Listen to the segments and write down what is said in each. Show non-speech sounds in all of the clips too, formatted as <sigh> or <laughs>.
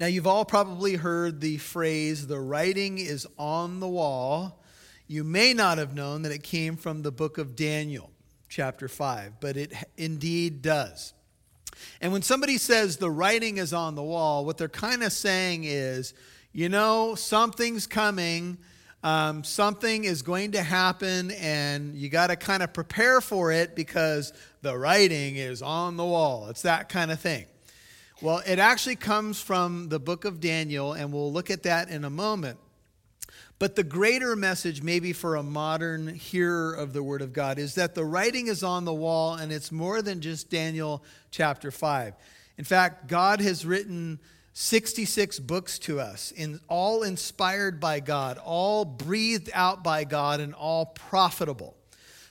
Now, you've all probably heard the phrase, the writing is on the wall. You may not have known that it came from the book of Daniel, chapter 5, but it indeed does. And when somebody says the writing is on the wall, what they're kind of saying is, you know, something's coming, um, something is going to happen, and you got to kind of prepare for it because the writing is on the wall. It's that kind of thing. Well, it actually comes from the book of Daniel, and we'll look at that in a moment. But the greater message, maybe for a modern hearer of the Word of God, is that the writing is on the wall and it's more than just Daniel chapter 5. In fact, God has written 66 books to us, in, all inspired by God, all breathed out by God, and all profitable,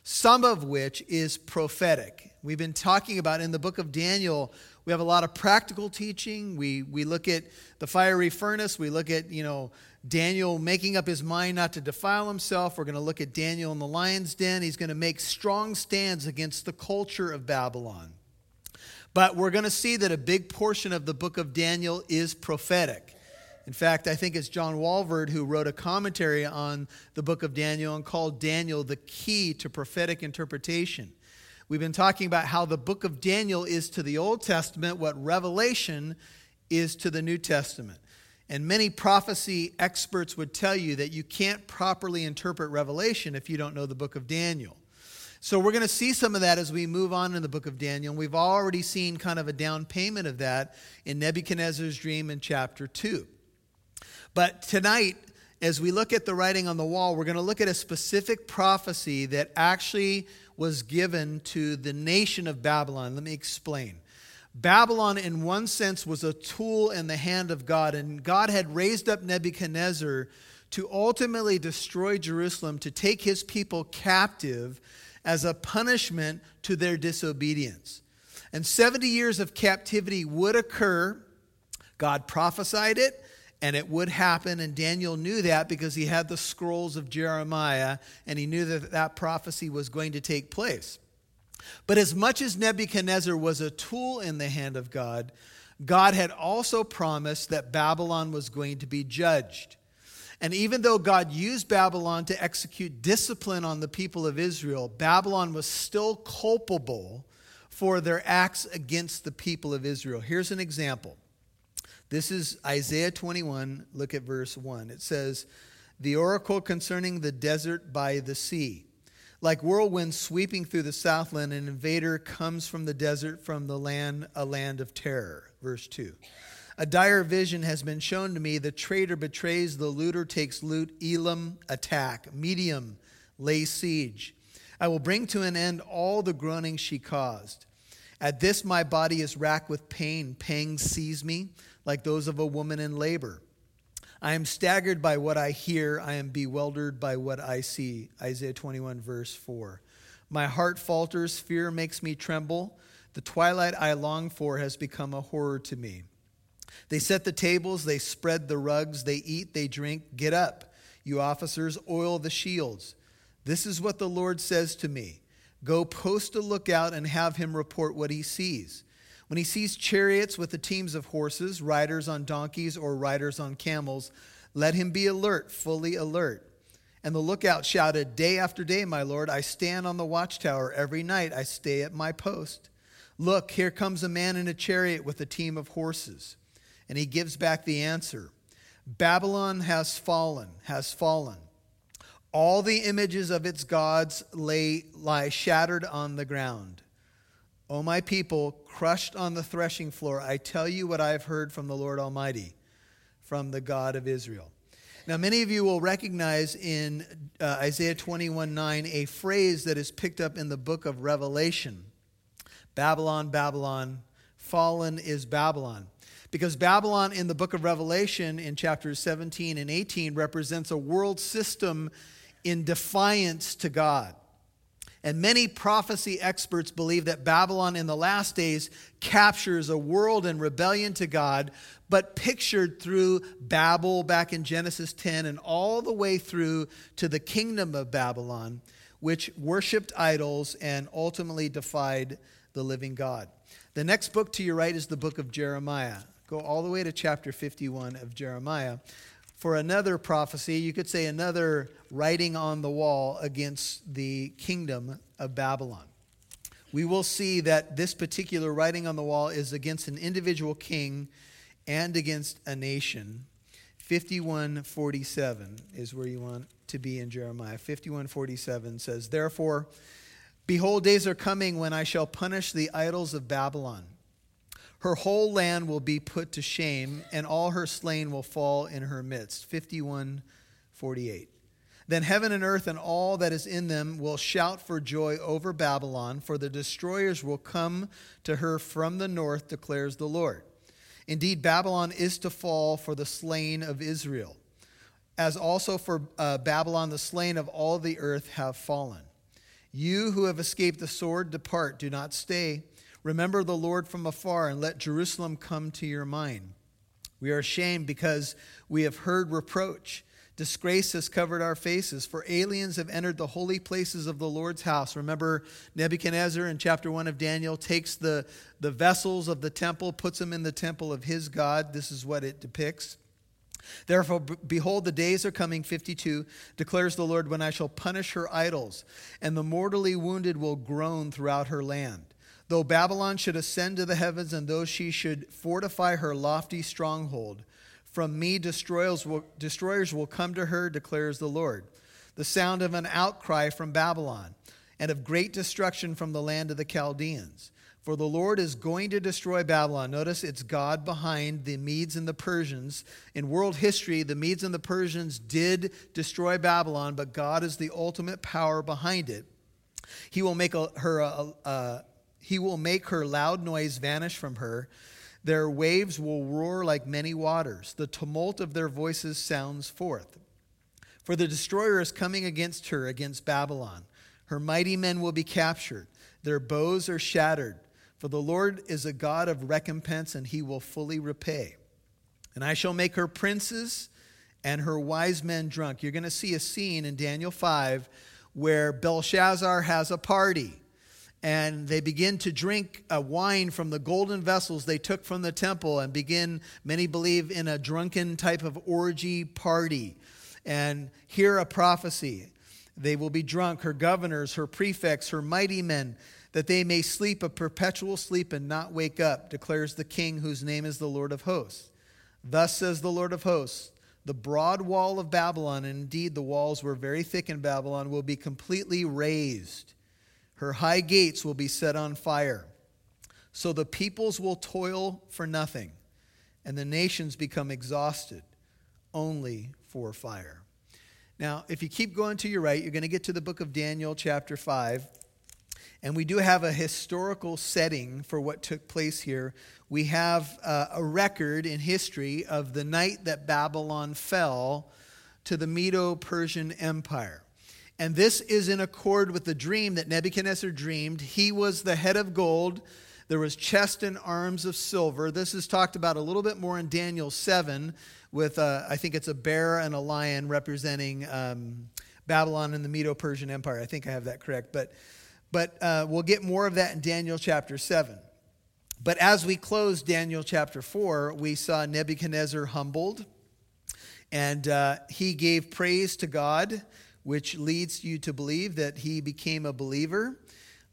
some of which is prophetic. We've been talking about in the book of Daniel we have a lot of practical teaching. We, we look at the fiery furnace. We look at, you know, Daniel making up his mind not to defile himself. We're going to look at Daniel in the lion's den. He's going to make strong stands against the culture of Babylon. But we're going to see that a big portion of the book of Daniel is prophetic. In fact, I think it's John Walvoord who wrote a commentary on the book of Daniel and called Daniel the key to prophetic interpretation. We've been talking about how the book of Daniel is to the Old Testament what Revelation is to the New Testament. And many prophecy experts would tell you that you can't properly interpret Revelation if you don't know the book of Daniel. So we're going to see some of that as we move on in the book of Daniel. We've already seen kind of a down payment of that in Nebuchadnezzar's dream in chapter 2. But tonight, as we look at the writing on the wall, we're going to look at a specific prophecy that actually was given to the nation of Babylon. Let me explain. Babylon, in one sense, was a tool in the hand of God, and God had raised up Nebuchadnezzar to ultimately destroy Jerusalem, to take his people captive as a punishment to their disobedience. And 70 years of captivity would occur. God prophesied it and it would happen. And Daniel knew that because he had the scrolls of Jeremiah and he knew that that prophecy was going to take place. But as much as Nebuchadnezzar was a tool in the hand of God, God had also promised that Babylon was going to be judged. And even though God used Babylon to execute discipline on the people of Israel, Babylon was still culpable for their acts against the people of Israel. Here's an example. This is Isaiah 21. Look at verse 1. It says, The oracle concerning the desert by the sea. Like whirlwinds sweeping through the southland, an invader comes from the desert, from the land, a land of terror. Verse 2. A dire vision has been shown to me. The traitor betrays, the looter takes loot. Elam, attack. Media, lay siege. I will bring to an end all the groaning she caused. At this, my body is racked with pain. Pangs seize me like those of a woman in labor. I am staggered by what I hear. I am bewildered by what I see. Isaiah 21, verse 4. My heart falters. Fear makes me tremble. The twilight I long for has become a horror to me. They set the tables, they spread the rugs, they eat, they drink. Get up, you officers, oil the shields. This is what the Lord says to me Go post a lookout and have him report what he sees. When he sees chariots with the teams of horses, riders on donkeys, or riders on camels, let him be alert, fully alert. And the lookout shouted, Day after day, my Lord, I stand on the watchtower. Every night I stay at my post. Look, here comes a man in a chariot with a team of horses. And he gives back the answer Babylon has fallen, has fallen. All the images of its gods lay, lie shattered on the ground. O my people, crushed on the threshing floor, I tell you what I have heard from the Lord Almighty, from the God of Israel. Now, many of you will recognize in uh, Isaiah 21 9 a phrase that is picked up in the book of Revelation Babylon, Babylon, fallen is Babylon. Because Babylon in the book of Revelation in chapters 17 and 18 represents a world system in defiance to God. And many prophecy experts believe that Babylon in the last days captures a world in rebellion to God, but pictured through Babel back in Genesis 10 and all the way through to the kingdom of Babylon, which worshiped idols and ultimately defied the living God. The next book to your right is the book of Jeremiah. Go all the way to chapter 51 of Jeremiah for another prophecy, you could say another writing on the wall against the kingdom of Babylon. We will see that this particular writing on the wall is against an individual king and against a nation. 5147 is where you want to be in Jeremiah. 5147 says, Therefore, behold, days are coming when I shall punish the idols of Babylon her whole land will be put to shame, and all her slain will fall in her midst. 51 48. Then heaven and earth and all that is in them will shout for joy over Babylon, for the destroyers will come to her from the north, declares the Lord. Indeed, Babylon is to fall for the slain of Israel, as also for uh, Babylon the slain of all the earth have fallen. You who have escaped the sword, depart, do not stay. Remember the Lord from afar and let Jerusalem come to your mind. We are ashamed because we have heard reproach. Disgrace has covered our faces, for aliens have entered the holy places of the Lord's house. Remember, Nebuchadnezzar in chapter 1 of Daniel takes the, the vessels of the temple, puts them in the temple of his God. This is what it depicts. Therefore, behold, the days are coming, 52, declares the Lord, when I shall punish her idols, and the mortally wounded will groan throughout her land. Though Babylon should ascend to the heavens, and though she should fortify her lofty stronghold, from me destroyers will, destroyers will come to her, declares the Lord. The sound of an outcry from Babylon, and of great destruction from the land of the Chaldeans. For the Lord is going to destroy Babylon. Notice it's God behind the Medes and the Persians. In world history, the Medes and the Persians did destroy Babylon, but God is the ultimate power behind it. He will make a, her a, a, he will make her loud noise vanish from her. Their waves will roar like many waters. The tumult of their voices sounds forth. For the destroyer is coming against her, against Babylon. Her mighty men will be captured. Their bows are shattered. For the Lord is a God of recompense, and he will fully repay. And I shall make her princes and her wise men drunk. You're going to see a scene in Daniel 5 where Belshazzar has a party and they begin to drink a wine from the golden vessels they took from the temple and begin, many believe, in a drunken type of orgy party and hear a prophecy. They will be drunk, her governors, her prefects, her mighty men, that they may sleep a perpetual sleep and not wake up, declares the King whose name is the Lord of hosts. Thus says the Lord of hosts the broad wall of Babylon, and indeed the walls were very thick in Babylon, will be completely razed her high gates will be set on fire. So the peoples will toil for nothing, and the nations become exhausted only for fire. Now, if you keep going to your right, you're going to get to the book of Daniel, chapter 5. And we do have a historical setting for what took place here. We have uh, a record in history of the night that Babylon fell to the Medo Persian Empire. And this is in accord with the dream that Nebuchadnezzar dreamed. He was the head of gold. There was chest and arms of silver. This is talked about a little bit more in Daniel 7 with, uh, I think it's a bear and a lion representing um, Babylon and the Medo-Persian Empire. I think I have that correct. But, but uh, we'll get more of that in Daniel chapter 7. But as we close Daniel chapter 4, we saw Nebuchadnezzar humbled, and uh, he gave praise to God which leads you to believe that he became a believer.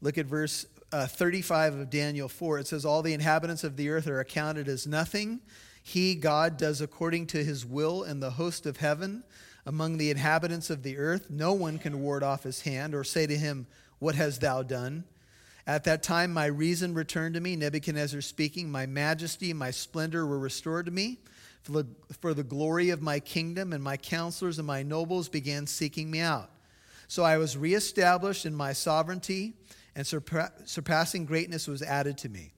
Look at verse uh, 35 of Daniel 4. It says, All the inhabitants of the earth are accounted as nothing. He, God, does according to his will in the host of heaven. Among the inhabitants of the earth, no one can ward off his hand or say to him, What hast thou done? At that time, my reason returned to me, Nebuchadnezzar speaking. My majesty, my splendor were restored to me for the, for the glory of my kingdom, and my counselors and my nobles began seeking me out. So I was reestablished in my sovereignty, and surpa- surpassing greatness was added to me.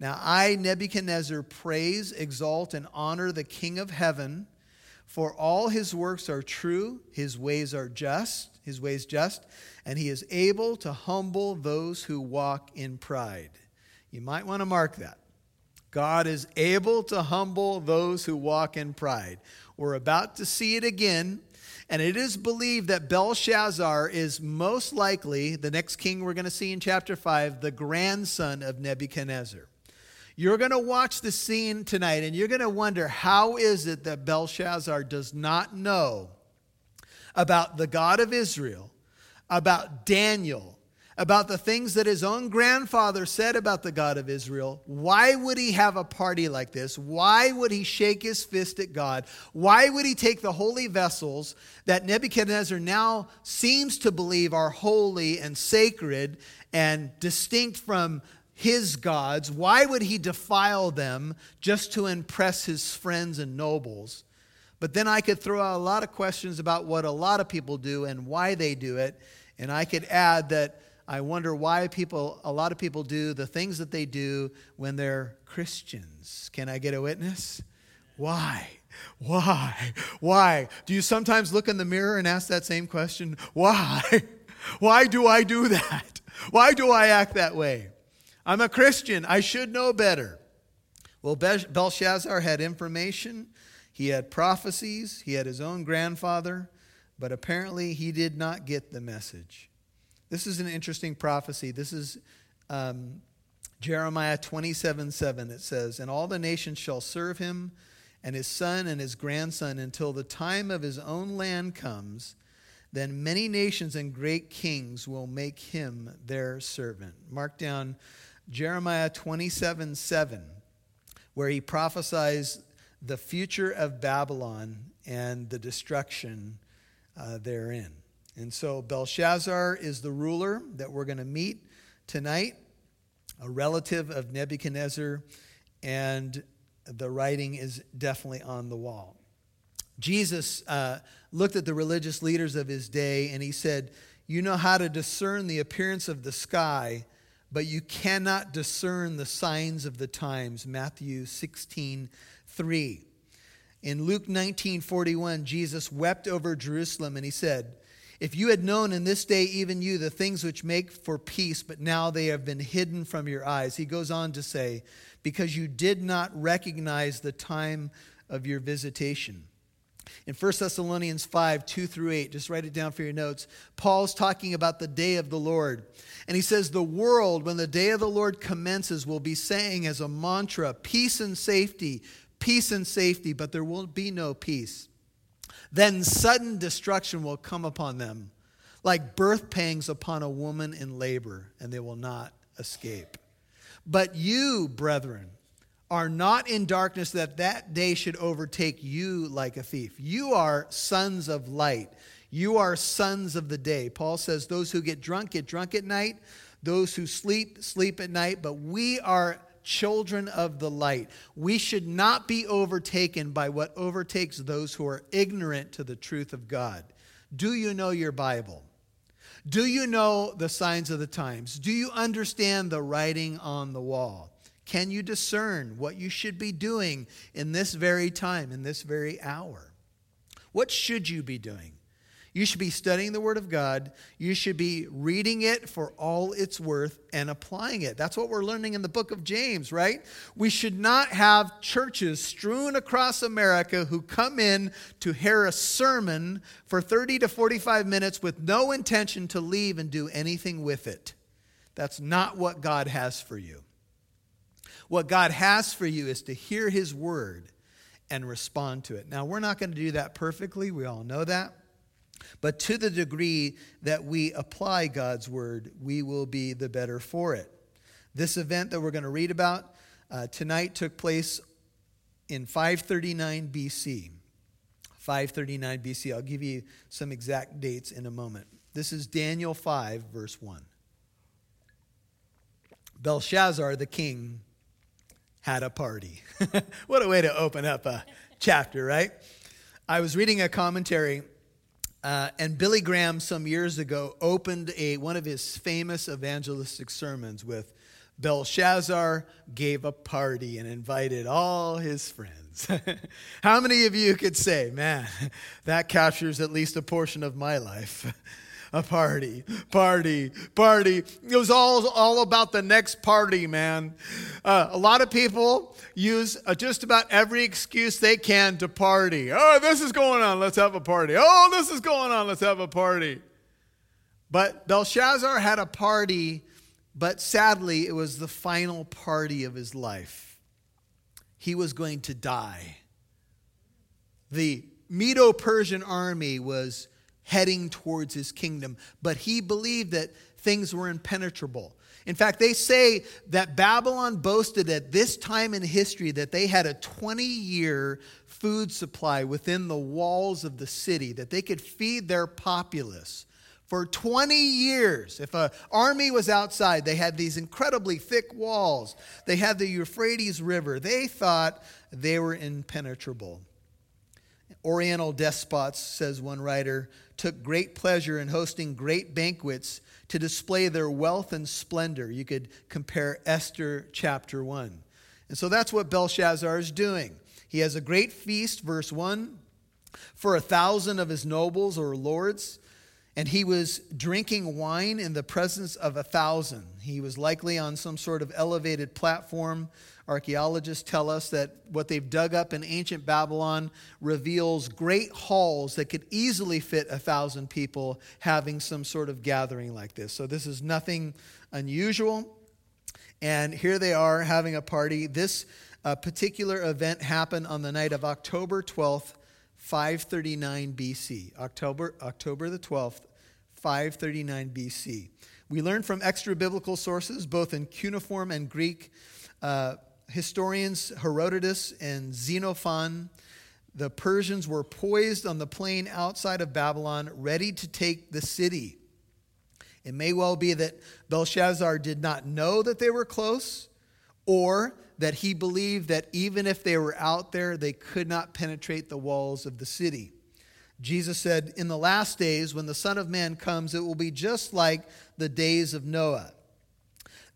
Now I, Nebuchadnezzar, praise, exalt, and honor the King of heaven, for all his works are true, his ways are just, his ways just, and he is able to humble those who walk in pride. You might want to mark that. God is able to humble those who walk in pride. We're about to see it again. And it is believed that Belshazzar is most likely, the next king we're going to see in chapter 5, the grandson of Nebuchadnezzar. You're going to watch the scene tonight and you're going to wonder how is it that Belshazzar does not know about the God of Israel, about Daniel, about the things that his own grandfather said about the God of Israel. Why would he have a party like this? Why would he shake his fist at God? Why would he take the holy vessels that Nebuchadnezzar now seems to believe are holy and sacred and distinct from his gods. Why would he defile them just to impress his friends and nobles? But then I could throw out a lot of questions about what a lot of people do and why they do it. And I could add that I wonder why people, a lot of people do the things that they do when they're Christians. Can I get a witness? Why? Why? Why? Do you sometimes look in the mirror and ask that same question? Why? <laughs> Why do I do that? Why do I act that way? I'm a Christian. I should know better. Well, Belshazzar had information, he had prophecies, he had his own grandfather, but apparently he did not get the message. This is an interesting prophecy. This is um, Jeremiah 27 7. It says, And all the nations shall serve him, and his son and his grandson, until the time of his own land comes. Then many nations and great kings will make him their servant. Mark down Jeremiah 27 7, where he prophesies the future of Babylon and the destruction uh, therein. And so Belshazzar is the ruler that we're going to meet tonight, a relative of Nebuchadnezzar, and the writing is definitely on the wall. Jesus uh, looked at the religious leaders of his day and he said, You know how to discern the appearance of the sky but you cannot discern the signs of the times. Matthew 16, 3. In Luke 19, 41, Jesus wept over Jerusalem and he said, If you had known in this day, even you, the things which make for peace, but now they have been hidden from your eyes. He goes on to say, Because you did not recognize the time of your visitation. In 1 Thessalonians 5, 2 through 8, just write it down for your notes. Paul's talking about the day of the Lord. And he says, The world, when the day of the Lord commences, will be saying as a mantra, peace and safety, peace and safety, but there will be no peace. Then sudden destruction will come upon them, like birth pangs upon a woman in labor, and they will not escape. But you, brethren, are not in darkness that that day should overtake you like a thief. You are sons of light. You are sons of the day. Paul says, Those who get drunk, get drunk at night. Those who sleep, sleep at night. But we are children of the light. We should not be overtaken by what overtakes those who are ignorant to the truth of God. Do you know your Bible? Do you know the signs of the times? Do you understand the writing on the wall? Can you discern what you should be doing in this very time, in this very hour? What should you be doing? You should be studying the Word of God. You should be reading it for all it's worth and applying it. That's what we're learning in the book of James, right? We should not have churches strewn across America who come in to hear a sermon for 30 to 45 minutes with no intention to leave and do anything with it. That's not what God has for you. What God has for you is to hear His word and respond to it. Now, we're not going to do that perfectly. We all know that. But to the degree that we apply God's word, we will be the better for it. This event that we're going to read about uh, tonight took place in 539 BC. 539 BC. I'll give you some exact dates in a moment. This is Daniel 5, verse 1. Belshazzar the king had a party. <laughs> what a way to open up a chapter, right? I was reading a commentary, uh, and Billy Graham some years ago opened a, one of his famous evangelistic sermons with Belshazzar gave a party and invited all his friends. <laughs> How many of you could say, man, that captures at least a portion of my life? <laughs> a party, party, party. It was all, all about the next party, man. Uh, a lot of people use uh, just about every excuse they can to party. Oh, this is going on, let's have a party. Oh, this is going on, let's have a party. But Belshazzar had a party But sadly, it was the final party of his life. He was going to die. The Medo Persian army was heading towards his kingdom, but he believed that things were impenetrable. In fact, they say that Babylon boasted at this time in history that they had a 20 year food supply within the walls of the city, that they could feed their populace for 20 years. If an army was outside, they had these incredibly thick walls, they had the Euphrates River. They thought they were impenetrable. Oriental despots, says one writer, took great pleasure in hosting great banquets to display their wealth and splendor. You could compare Esther chapter 1. And so that's what Belshazzar is doing. He has a great feast, verse 1, for a thousand of his nobles or lords, and he was drinking wine in the presence of a thousand. He was likely on some sort of elevated platform Archaeologists tell us that what they've dug up in ancient Babylon reveals great halls that could easily fit a thousand people having some sort of gathering like this. So, this is nothing unusual. And here they are having a party. This uh, particular event happened on the night of October 12th, 539 BC. October, October the 12th, 539 BC. We learn from extra biblical sources, both in cuneiform and Greek. Uh, historians Herodotus and Xenophon, the Persians were poised on the plain outside of Babylon, ready to take the city. It may well be that Belshazzar did not know that they were close, or that he believed that even if they were out there, they could not penetrate the walls of the city. Jesus said, In the last days, when the Son of Man comes, it will be just like the days of Noah.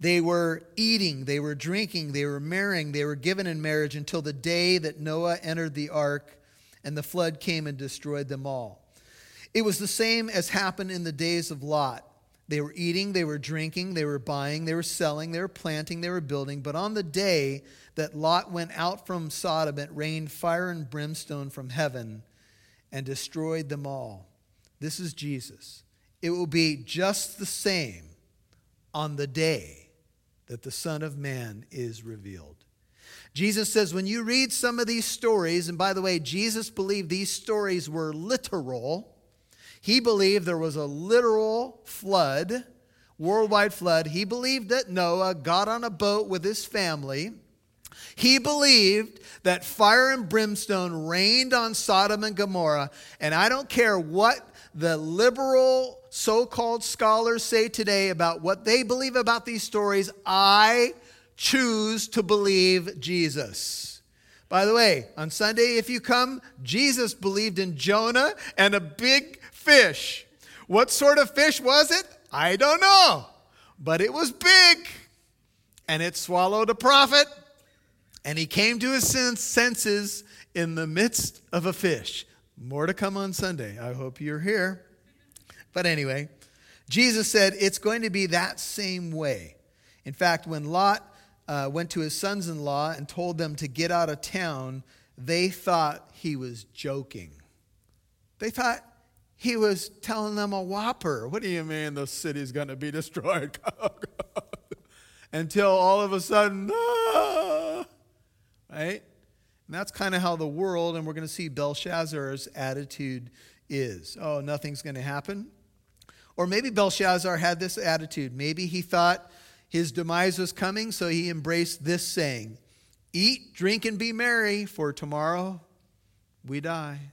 They were eating, they were drinking, they were marrying, they were given in marriage until the day that Noah entered the ark and the flood came and destroyed them all. It was the same as happened in the days of Lot. They were eating, they were drinking, they were buying, they were selling, they were planting, they were building. But on the day that Lot went out from Sodom, it rained fire and brimstone from heaven and destroyed them all. This is Jesus. It will be just the same on the day that the Son of Man is revealed. Jesus says, when you read some of these stories, and by the way, Jesus believed these stories were literal. He believed there was a literal flood, worldwide flood. He believed that Noah got on a boat with his family. He believed that fire and brimstone rained on Sodom and Gomorrah. And I don't care what the liberal so called scholars say today about what they believe about these stories, I choose to believe Jesus. By the way, on Sunday, if you come, Jesus believed in Jonah and a big fish. What sort of fish was it? I don't know. But it was big. And it swallowed a prophet. And he came to his senses in the midst of a fish. More to come on Sunday. I hope you're here. But anyway, Jesus said it's going to be that same way. In fact, when Lot uh, went to his sons in law and told them to get out of town, they thought he was joking. They thought he was telling them a whopper. What do you mean the city's going to be destroyed? <laughs> Until all of a sudden, ah, right? And that's kind of how the world, and we're going to see Belshazzar's attitude is. Oh, nothing's going to happen. Or maybe Belshazzar had this attitude. Maybe he thought his demise was coming, so he embraced this saying Eat, drink, and be merry, for tomorrow we die.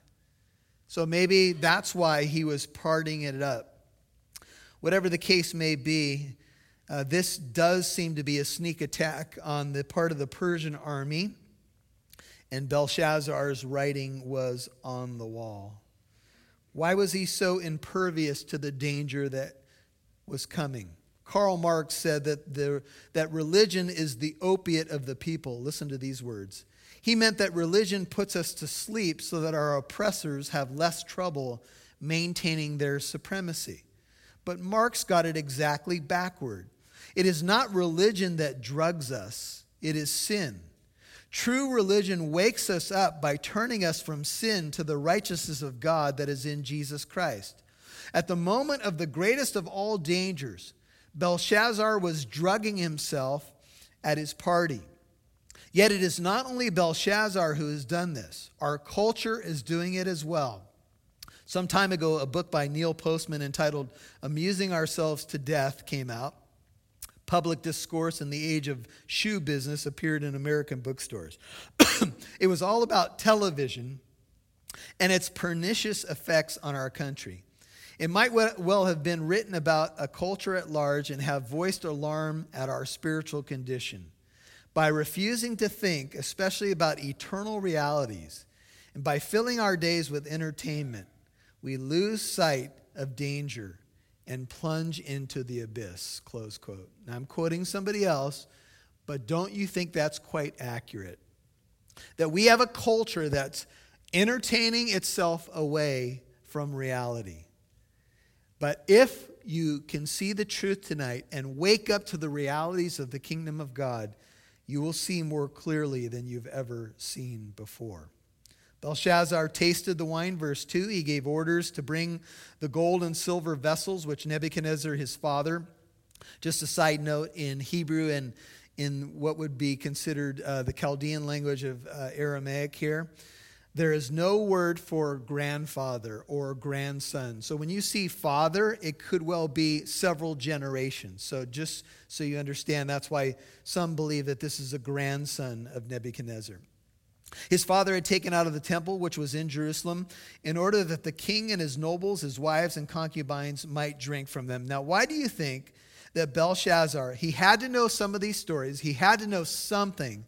So maybe that's why he was parting it up. Whatever the case may be, uh, this does seem to be a sneak attack on the part of the Persian army and Belshazzar's writing was on the wall. Why was he so impervious to the danger that was coming? Karl Marx said that, the, that religion is the opiate of the people. Listen to these words. He meant that religion puts us to sleep so that our oppressors have less trouble maintaining their supremacy. But Marx got it exactly backward. It is not religion that drugs us, it is sin. True religion wakes us up by turning us from sin to the righteousness of God that is in Jesus Christ. At the moment of the greatest of all dangers, Belshazzar was drugging himself at his party. Yet it is not only Belshazzar who has done this, our culture is doing it as well. Some time ago, a book by Neil Postman entitled Amusing Ourselves to Death came out. Public discourse in the age of show business appeared in American bookstores. <coughs> it was all about television and its pernicious effects on our country. It might well have been written about a culture at large and have voiced alarm at our spiritual condition. By refusing to think, especially about eternal realities, and by filling our days with entertainment, we lose sight of danger and plunge into the abyss. Close quote. Now, I'm quoting somebody else, but don't you think that's quite accurate? That we have a culture that's entertaining itself away from reality. But if you can see the truth tonight and wake up to the realities of the kingdom of God, you will see more clearly than you've ever seen before. Belshazzar tasted the wine, verse 2. He gave orders to bring the gold and silver vessels which Nebuchadnezzar, his father, just a side note, in Hebrew and in what would be considered uh, the Chaldean language of uh, Aramaic here, there is no word for grandfather or grandson. So when you see father, it could well be several generations. So just so you understand, that's why some believe that this is a grandson of Nebuchadnezzar. His father had taken out of the temple, which was in Jerusalem, in order that the king and his nobles, his wives, and concubines might drink from them. Now, why do you think that Belshazzar, he had to know some of these stories, he had to know something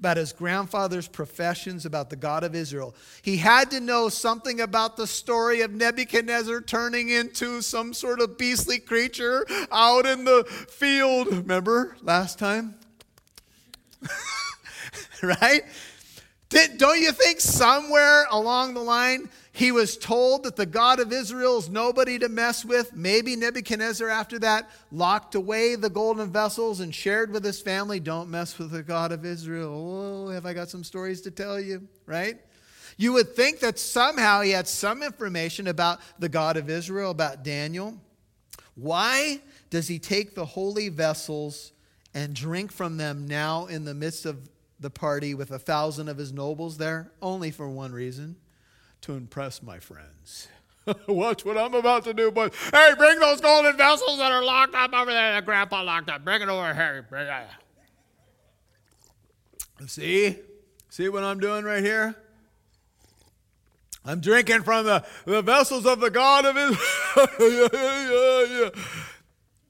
about his grandfather's professions about the God of Israel. He had to know something about the story of Nebuchadnezzar turning into some sort of beastly creature out in the field. Remember last time? <laughs> right? Did, don't you think somewhere along the line he was told that the God of Israel is nobody to mess with. Maybe Nebuchadnezzar, after that, locked away the golden vessels and shared with his family, Don't mess with the God of Israel. Oh, have I got some stories to tell you, right? You would think that somehow he had some information about the God of Israel, about Daniel. Why does he take the holy vessels and drink from them now in the midst of the party with a thousand of his nobles there? Only for one reason to impress my friends. <laughs> Watch what I'm about to do, boys. Hey, bring those golden vessels that are locked up over there that Grandpa locked up. Bring it over here. Bring it. See? See what I'm doing right here? I'm drinking from the, the vessels of the God of Israel. yeah, yeah, yeah.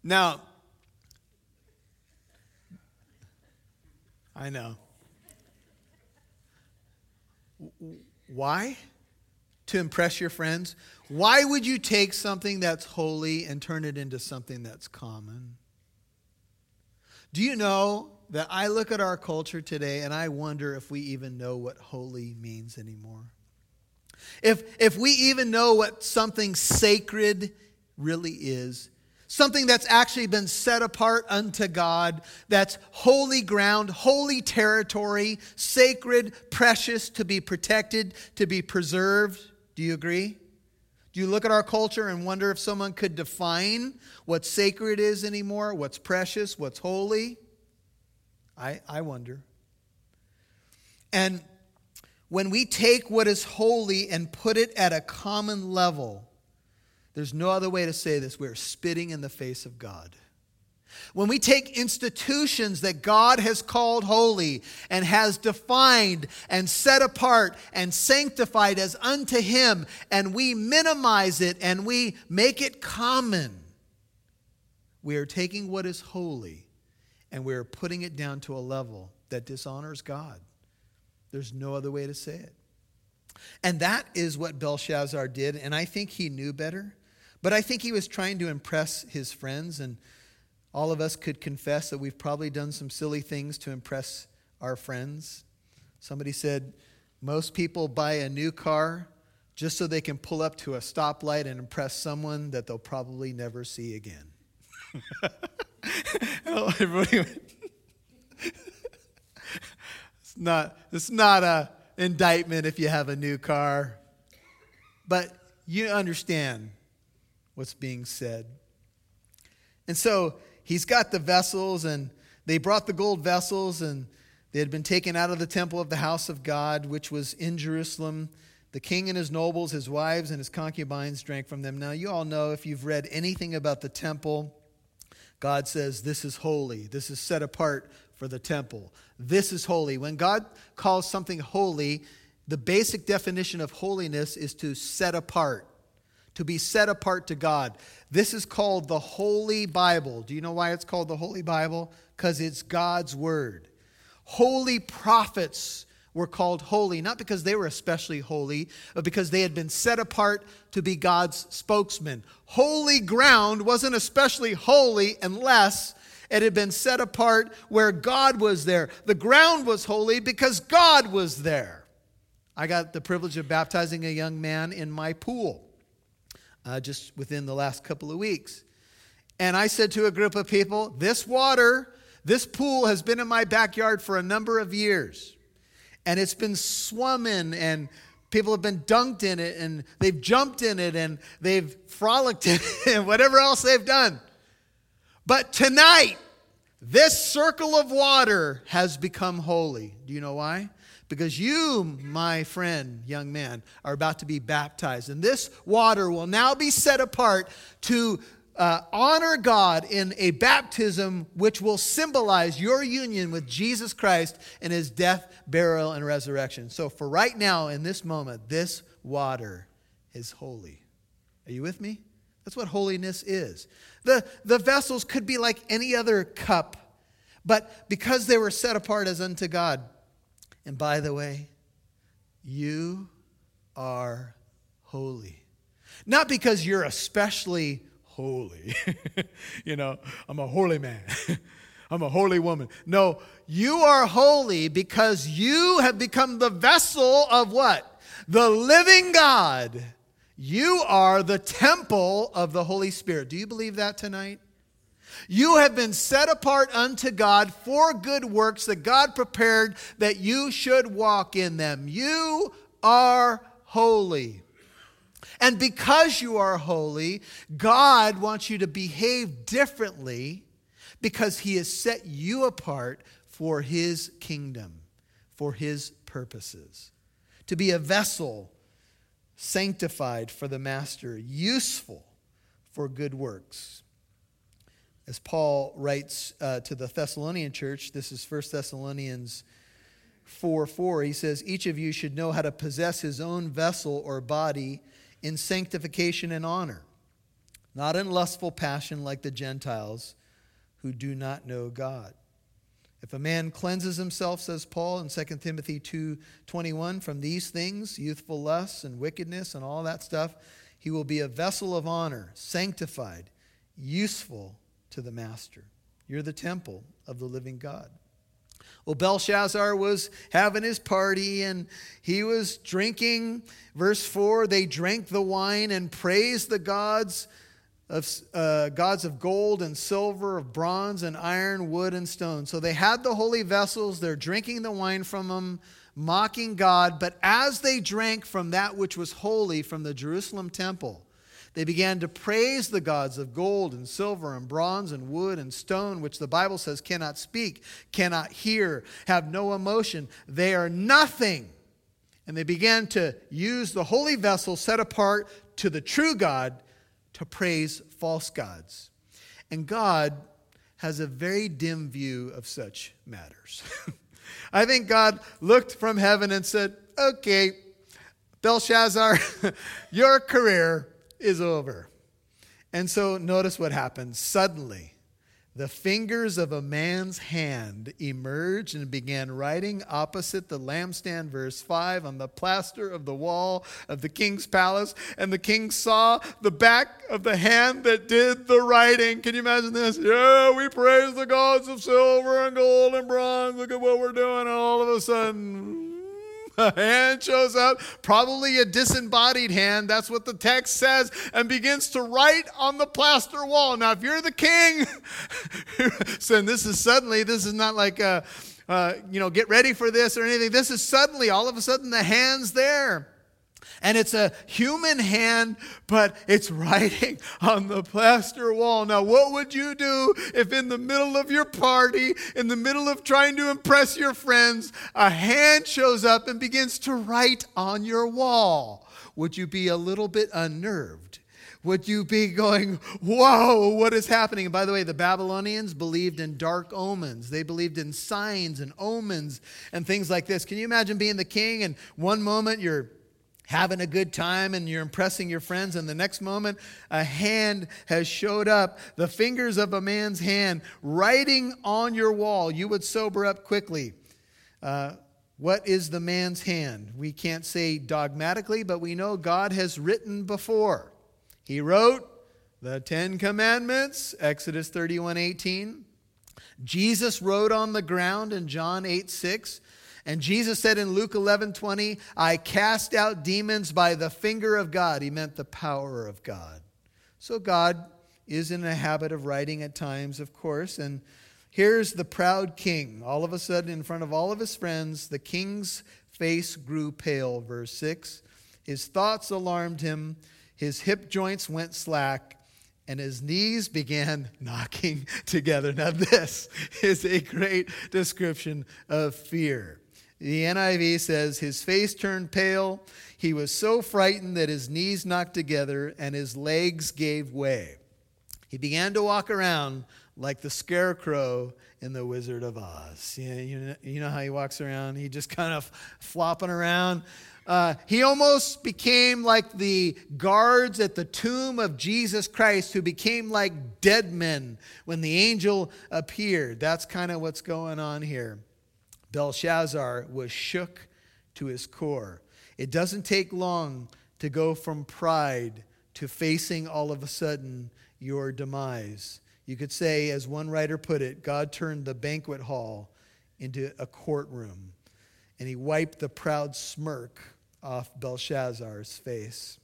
Now, I know. Why? To impress your friends? Why would you take something that's holy and turn it into something that's common? Do you know that I look at our culture today and I wonder if we even know what holy means anymore? If, if we even know what something sacred really is, something that's actually been set apart unto God, that's holy ground, holy territory, sacred, precious, to be protected, to be preserved. Do you agree? Do you look at our culture and wonder if someone could define what sacred is anymore, what's precious, what's holy? I, I wonder. And when we take what is holy and put it at a common level, there's no other way to say this. We're spitting in the face of God. When we take institutions that God has called holy and has defined and set apart and sanctified as unto Him, and we minimize it and we make it common, we are taking what is holy and we are putting it down to a level that dishonors God. There's no other way to say it. And that is what Belshazzar did, and I think he knew better. But I think he was trying to impress his friends and all of us could confess that we've probably done some silly things to impress our friends. Somebody said, most people buy a new car just so they can pull up to a stoplight and impress someone that they'll probably never see again. <laughs> Everybody went, it's not, it's not a indictment if you have a new car, but you understand what's being said. And so he's got the vessels, and they brought the gold vessels, and they had been taken out of the temple of the house of God, which was in Jerusalem. The king and his nobles, his wives, and his concubines drank from them. Now, you all know if you've read anything about the temple, God says, This is holy. This is set apart for the temple. This is holy. When God calls something holy, the basic definition of holiness is to set apart, to be set apart to God. This is called the Holy Bible. Do you know why it's called the Holy Bible? Because it's God's Word. Holy prophets were called holy, not because they were especially holy, but because they had been set apart to be God's spokesman. Holy ground wasn't especially holy unless it had been set apart where God was there. The ground was holy because God was there. I got the privilege of baptizing a young man in my pool uh, just within the last couple of weeks. And I said to a group of people, This water, this pool has been in my backyard for a number of years. And it's been swum in, and people have been dunked in it, and they've jumped in it, and they've frolicked in it, <laughs> and whatever else they've done. But tonight, this circle of water has become holy. Do you know why? Because you, my friend, young man, are about to be baptized. And this water will now be set apart to uh, honor God in a baptism which will symbolize your union with Jesus Christ in his death, burial, and resurrection. So, for right now, in this moment, this water is holy. Are you with me? That's what holiness is. The, the vessels could be like any other cup, but because they were set apart as unto God, and by the way, you are holy. Not because you're especially holy. <laughs> you know, I'm a holy man. <laughs> I'm a holy woman. No, you are holy because you have become the vessel of what? The living God. You are the temple of the Holy Spirit. Do you believe that tonight? You have been set apart unto God for good works that God prepared that you should walk in them. You are holy. And because you are holy, God wants you to behave differently because He has set you apart for His kingdom, for His purposes. To be a vessel sanctified for the Master, useful for good works as Paul writes uh, to the Thessalonian church, this is 1 Thessalonians 4 4, he says, Each of you should know how to possess his own vessel or body in sanctification and honor, not in lustful passion like the Gentiles who do not know God. If a man cleanses himself, says Paul in 2 Timothy 2:21, from these things, youthful lusts and wickedness and all that stuff, he will be a vessel of honor, sanctified, useful to the master. You're the temple of the living God. Well, Belshazzar was having his party and he was drinking. Verse 4 they drank the wine and praised the gods of, uh, gods of gold and silver, of bronze and iron, wood and stone. So they had the holy vessels, they're drinking the wine from them, mocking God. But as they drank from that which was holy from the Jerusalem temple, they began to praise the gods of gold and silver and bronze and wood and stone, which the Bible says cannot speak, cannot hear, have no emotion. They are nothing. And they began to use the holy vessel set apart to the true God to praise false gods. And God has a very dim view of such matters. <laughs> I think God looked from heaven and said, Okay, Belshazzar, <laughs> your career is over. And so notice what happens. Suddenly, the fingers of a man's hand emerged and began writing opposite the lampstand, verse 5, on the plaster of the wall of the king's palace. And the king saw the back of the hand that did the writing. Can you imagine this? Yeah, we praise the gods of silver and gold and bronze. Look at what we're doing. And all of a sudden, a <laughs> hand shows up, probably a disembodied hand. That's what the text says, and begins to write on the plaster wall. Now, if you're the king, <laughs> saying this is suddenly, this is not like a, uh, you know, get ready for this or anything. This is suddenly, all of a sudden, the hand's there. And it's a human hand, but it's <laughs> writing on the plaster wall. Now, what would you do if in the middle of your party, in the middle of trying to impress your friends, a hand shows up and begins to write on your wall? Would you be a little bit unnerved? Would you be going, whoa, what is happening? And by the way, the Babylonians believed in dark omens. They believed in signs and omens and things like this. Can you imagine being the king and one moment you're having a good time and you're impressing your friends, and the next moment a hand has showed up, the fingers of a man's hand writing on your wall. You would sober up quickly. Uh, what is the man's hand? We can't say dogmatically, but we know God has written before. He wrote the Ten Commandments, Exodus 31 18. Jesus wrote on the ground in John 8 6. And Jesus said in Luke 11 20, I cast out demons by the finger of God. He meant the power of God. So God is in a habit of writing at times, of course. And here's the proud king. All of a sudden, in front of all of his friends, the king's face grew pale. Verse 6. His thoughts alarmed him, his hip joints went slack. And his knees began <laughs> knocking together. Now, this is a great description of fear. The NIV says, His face turned pale. He was so frightened that his knees knocked together and his legs gave way. He began to walk around like the scarecrow in The Wizard of Oz. You know, how he walks around? He just kind of flopping around. Uh, he almost became like the guards at the tomb of Jesus Christ, who became like dead men when the angel appeared. That's kind of what's going on here. Belshazzar was shook to his core. It doesn't take long to go from pride to facing all of a sudden your demise. You could say, as one writer put it, God turned the banquet hall into a courtroom, and he wiped the proud smirk off Belshazzar's face.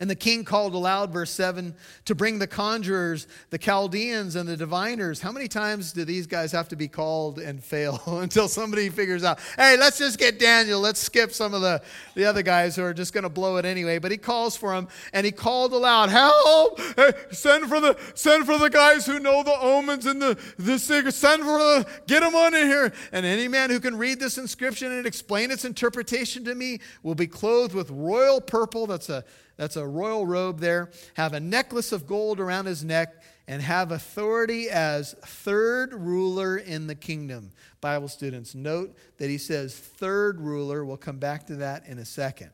And the king called aloud, verse 7, to bring the conjurers, the Chaldeans, and the diviners. How many times do these guys have to be called and fail <laughs> until somebody figures out, hey, let's just get Daniel. Let's skip some of the, the other guys who are just going to blow it anyway. But he calls for him, and he called aloud, help! Hey, send, for the, send for the guys who know the omens and the, the secrets. Send for the, get them on in here. And any man who can read this inscription and explain its interpretation to me will be clothed with royal purple. That's a that's a royal robe there, have a necklace of gold around his neck, and have authority as third ruler in the kingdom. Bible students, note that he says third ruler. We'll come back to that in a second.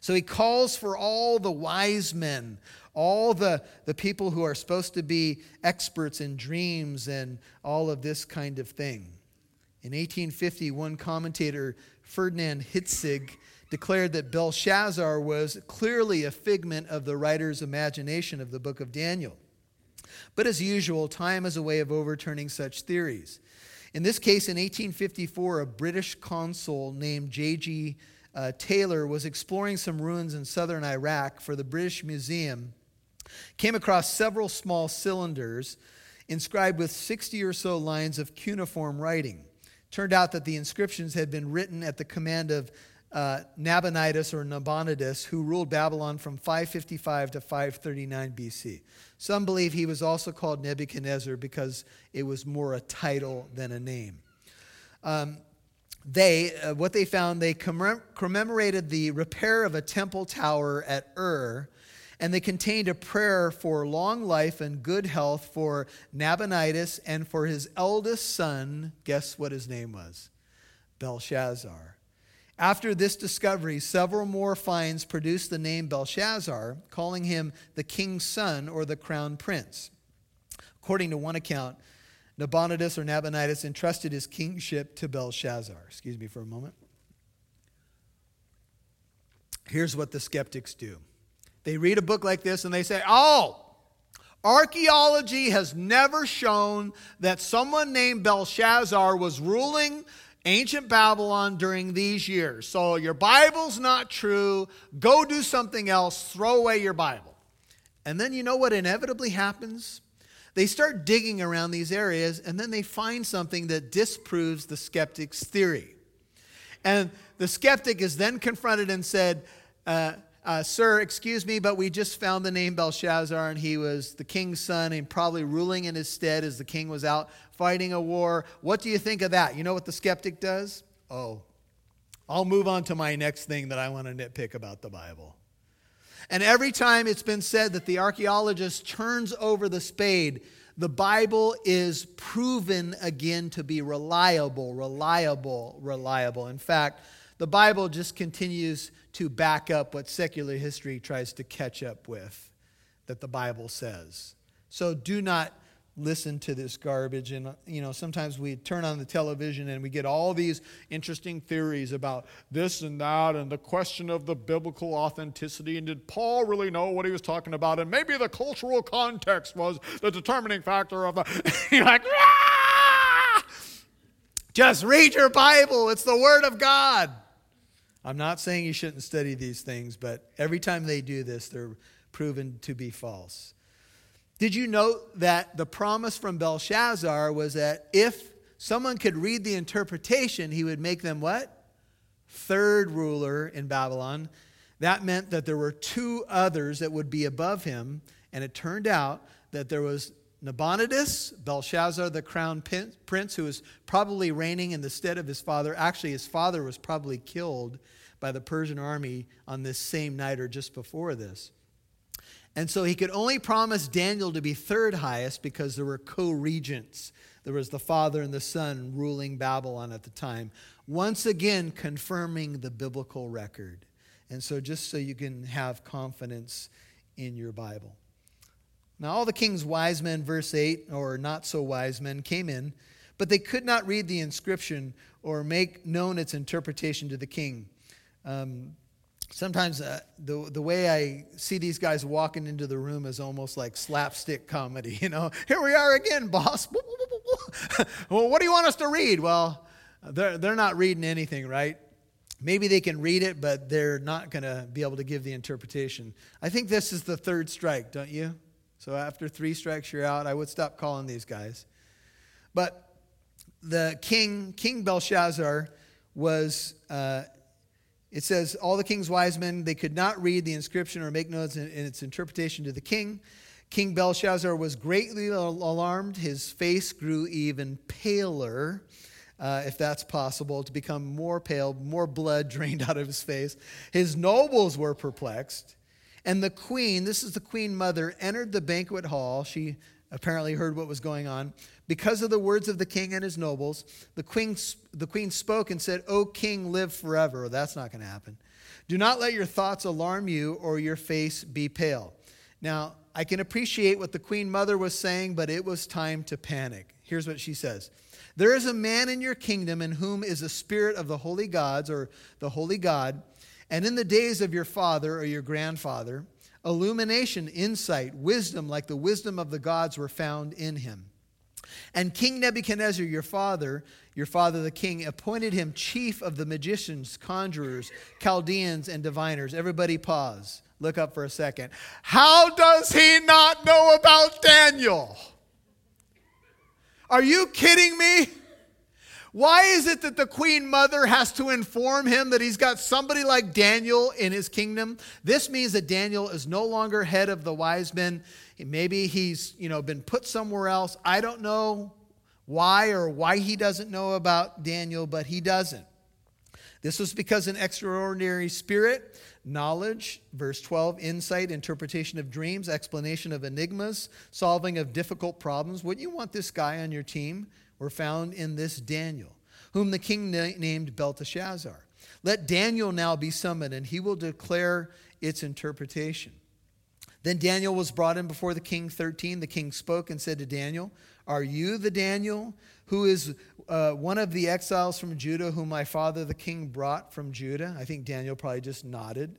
So he calls for all the wise men, all the, the people who are supposed to be experts in dreams and all of this kind of thing. In 1850, one commentator, Ferdinand Hitzig, declared that Belshazzar was clearly a figment of the writer's imagination of the book of Daniel. But as usual, time is a way of overturning such theories. In this case, in 1854, a British consul named J.G. Uh, Taylor was exploring some ruins in southern Iraq for the British Museum, came across several small cylinders inscribed with 60 or so lines of cuneiform writing. Turned out that the inscriptions had been written at the command of uh, Nabonidus or Nabonidus, who ruled Babylon from 555 to 539 BC. Some believe he was also called Nebuchadnezzar because it was more a title than a name. Um, they, uh, what they found, they commemorated the repair of a temple tower at Ur, and they contained a prayer for long life and good health for Nabonidus and for his eldest son. Guess what his name was? Belshazzar. After this discovery, several more finds produced the name Belshazzar, calling him the king's son or the crown prince. According to one account, Nabonidus or Nabonidus entrusted his kingship to Belshazzar. Excuse me for a moment. Here's what the skeptics do they read a book like this and they say, Oh, archaeology has never shown that someone named Belshazzar was ruling ancient Babylon during these years. So your Bible's not true. Go do something else. Throw away your Bible. And then you know what inevitably happens? They start digging around these areas and then they find something that disproves the skeptic's theory. And the skeptic is then confronted and said, uh, uh, Sir, excuse me, but we just found the name Belshazzar, and he was the king's son and probably ruling in his stead as the king was out fighting a war. What do you think of that? You know what the skeptic does? Oh, I'll move on to my next thing that I want to nitpick about the Bible. And every time it's been said that the archaeologist turns over the spade, the Bible is proven again to be reliable, reliable, reliable. In fact, the Bible just continues to back up what secular history tries to catch up with that the Bible says. So do not listen to this garbage. And you know sometimes we turn on the television and we get all these interesting theories about this and that and the question of the biblical authenticity. And did paul really know what he was talking about? And maybe the cultural context was the determining factor of the <laughs> you're like ah! just read your bible. It's the word of god i'm not saying you shouldn't study these things but every time they do this they're proven to be false did you note that the promise from Belshazzar was that if someone could read the interpretation, he would make them what? Third ruler in Babylon. That meant that there were two others that would be above him. And it turned out that there was Nabonidus, Belshazzar, the crown prince, who was probably reigning in the stead of his father. Actually, his father was probably killed by the Persian army on this same night or just before this. And so he could only promise Daniel to be third highest because there were co regents. There was the father and the son ruling Babylon at the time. Once again, confirming the biblical record. And so, just so you can have confidence in your Bible. Now, all the king's wise men, verse 8, or not so wise men, came in, but they could not read the inscription or make known its interpretation to the king. Um, sometimes uh, the, the way I see these guys walking into the room is almost like slapstick comedy. <laughs> You know, here we are again, boss. <laughs> well, what do you want us to read? Well, they're, they're not reading anything, right? Maybe they can read it, but they're not going to be able to give the interpretation. I think this is the third strike, don't you? So after three strikes, you're out. I would stop calling these guys. But the king, King Belshazzar, was. Uh, it says, All the king's wise men, they could not read the inscription or make notes in, in its interpretation to the king. King Belshazzar was greatly alarmed. His face grew even paler, uh, if that's possible, to become more pale, more blood <laughs> drained out of his face. His nobles were perplexed. And the queen, this is the queen mother, entered the banquet hall. She apparently heard what was going on. Because of the words of the king and his nobles, the queen, the queen spoke and said, O king, live forever. That's not going to happen. Do not let your thoughts alarm you or your face be pale. Now, I can appreciate what the queen mother was saying, but it was time to panic. Here's what she says There is a man in your kingdom in whom is the spirit of the holy gods or the holy God. And in the days of your father or your grandfather, illumination, insight, wisdom, like the wisdom of the gods, were found in him. And King Nebuchadnezzar, your father, your father the king, appointed him chief of the magicians, conjurers, Chaldeans, and diviners. Everybody pause. Look up for a second. How does he not know about Daniel? Are you kidding me? Why is it that the queen mother has to inform him that he's got somebody like Daniel in his kingdom? This means that Daniel is no longer head of the wise men. Maybe he's, you know, been put somewhere else. I don't know why or why he doesn't know about Daniel, but he doesn't. This was because an extraordinary spirit, knowledge, verse 12, insight, interpretation of dreams, explanation of enigmas, solving of difficult problems. Wouldn't you want this guy on your team? Were found in this Daniel, whom the king na- named Belteshazzar. Let Daniel now be summoned, and he will declare its interpretation. Then Daniel was brought in before the king. 13. The king spoke and said to Daniel, Are you the Daniel who is uh, one of the exiles from Judah, whom my father the king brought from Judah? I think Daniel probably just nodded.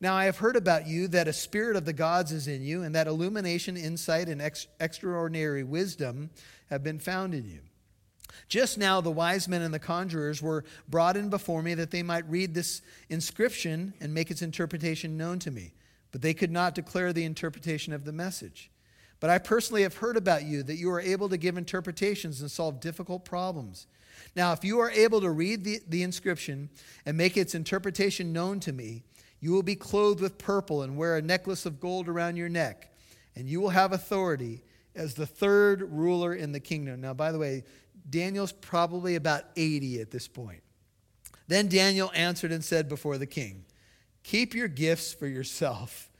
Now I have heard about you that a spirit of the gods is in you, and that illumination, insight, and ex- extraordinary wisdom have been found in you. Just now, the wise men and the conjurers were brought in before me that they might read this inscription and make its interpretation known to me. But they could not declare the interpretation of the message. But I personally have heard about you that you are able to give interpretations and solve difficult problems. Now, if you are able to read the, the inscription and make its interpretation known to me, You will be clothed with purple and wear a necklace of gold around your neck, and you will have authority as the third ruler in the kingdom. Now, by the way, Daniel's probably about 80 at this point. Then Daniel answered and said before the king, Keep your gifts for yourself,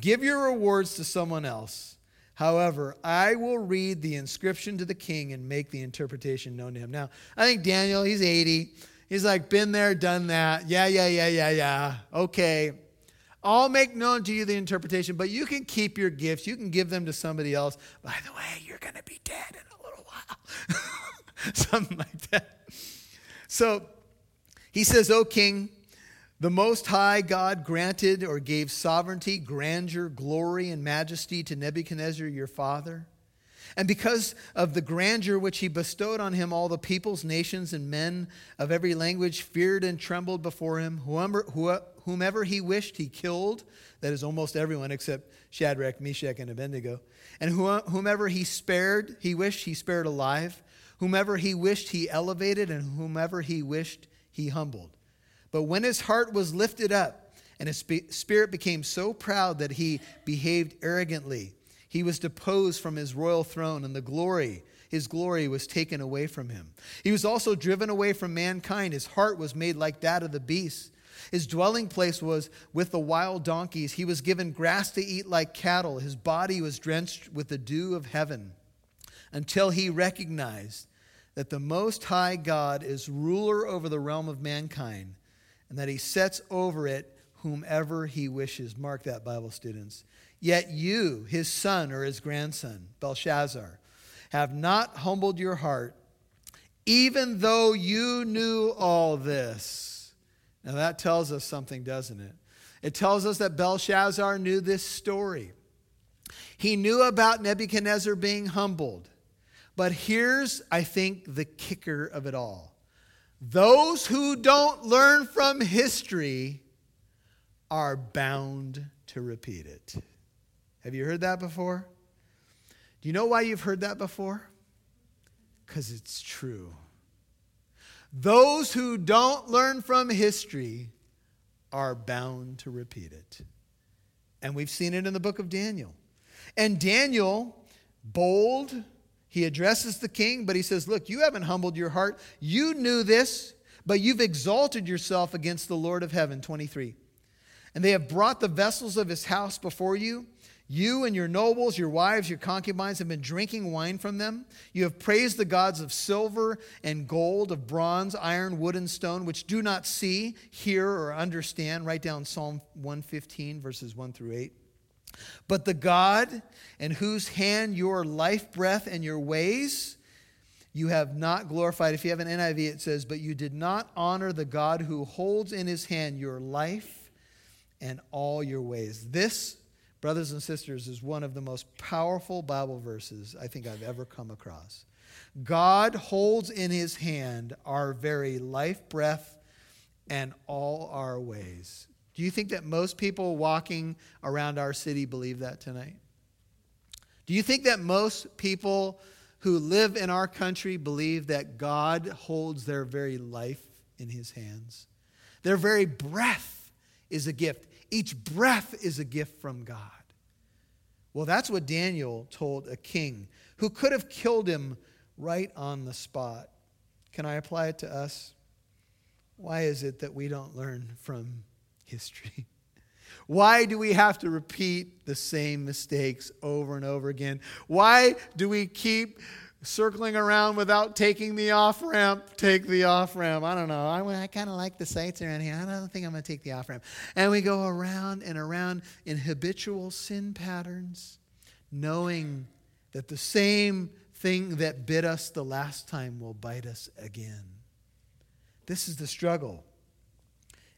give your rewards to someone else. However, I will read the inscription to the king and make the interpretation known to him. Now, I think Daniel, he's 80. He's like, been there, done that. Yeah, yeah, yeah, yeah, yeah. Okay. I'll make known to you the interpretation, but you can keep your gifts. You can give them to somebody else. By the way, you're going to be dead <laughs> Something like that. So he says, O king, the Most High God granted or gave sovereignty, grandeur, glory, and majesty to Nebuchadnezzar your father. And because of the grandeur which he bestowed on him, all the peoples, nations, and men of every language feared and trembled before him. Whomever, whomever he wished, he killed. That is almost everyone except Shadrach, Meshach, and Abednego. And whomever he spared, he wished, he spared alive. Whomever he wished, he elevated. And whomever he wished, he humbled. But when his heart was lifted up, and his spirit became so proud that he behaved arrogantly, he was deposed from his royal throne, and the glory, his glory, was taken away from him. He was also driven away from mankind. His heart was made like that of the beasts. His dwelling place was with the wild donkeys. He was given grass to eat like cattle. His body was drenched with the dew of heaven until he recognized that the Most High God is ruler over the realm of mankind and that he sets over it whomever he wishes. Mark that, Bible students. Yet you, his son or his grandson, Belshazzar, have not humbled your heart, even though you knew all this. Now that tells us something, doesn't it? It tells us that Belshazzar knew this story. He knew about Nebuchadnezzar being humbled. But here's, I think, the kicker of it all those who don't learn from history are bound to repeat it. Have you heard that before? Do you know why you've heard that before? Because it's true. Those who don't learn from history are bound to repeat it. And we've seen it in the book of Daniel. And Daniel, bold, he addresses the king, but he says, Look, you haven't humbled your heart. You knew this, but you've exalted yourself against the Lord of heaven. 23. And they have brought the vessels of his house before you you and your nobles, your wives, your concubines have been drinking wine from them. You have praised the gods of silver and gold, of bronze, iron, wood, and stone, which do not see, hear, or understand. Write down Psalm 115, verses 1 through 8. But the God in whose hand your life breath and your ways you have not glorified. If you have an NIV, it says, But you did not honor the God who holds in his hand your life and all your ways. This brothers and sisters, is one of the most powerful Bible verses I think I've ever come across. God holds in his hand our very life breath and all our ways. Do you think that most people walking around our city believe that tonight? Do you think that most people who live in our country believe that God holds their very life in his hands? Their very breath is a gift. Each breath is a gift from God. Well, that's what Daniel told a king who could have killed him right on the spot. Can I apply it to us? Why is it that we don't learn from history? <laughs> Why do we have to repeat the same mistakes over and over again? Why do we keep circling around without taking the off ramp, take the off ramp. I don't know. I, I kind of like the sights around here. I don't think I'm going to take the off ramp. And we go around and around in habitual sin patterns, knowing that the same thing that bit us the last time will bite us again. This is the struggle.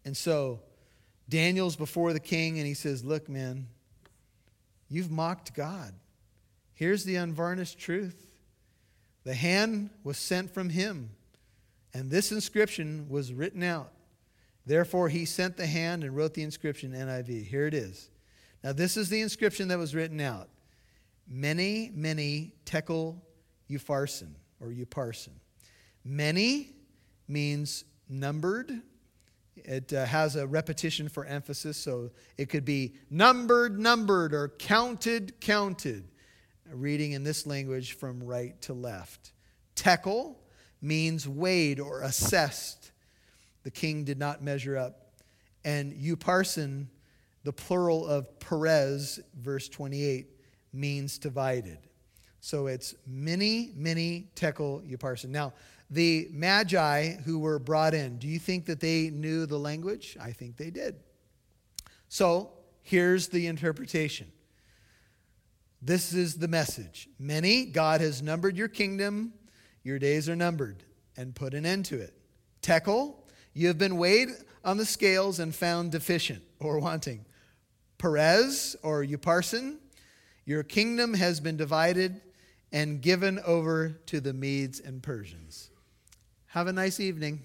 And so Daniel's before the king and he says, Look, man, you've mocked God. Here's the unvarnished truth the hand was sent from him, and this inscription was written out. Therefore, he sent the hand and wrote the inscription NIV. Here it is. Now, this is the inscription that was written out Mene, mene tekel, upharsin, or upharsin. Mene means numbered, It uh, has a repetition for emphasis, so it could be numbered, numbered, or counted, counted. Reading in this language from right to left. Tekel means weighed or assessed. The king did not measure up. And upharsin, the plural of Peres, verse 28, means divided. So it's mene, mene tekel upharsin. Now, the magi who were brought in, do you think that they knew the language? I think they did. So here's the interpretation. This is the message. Mene, God has numbered your kingdom, your days are numbered, and put an end to it. Tekel, you have been weighed on the scales and found deficient or wanting. Peres or Upharsin, your kingdom has been divided and given over to the Medes and Persians. Have a nice evening.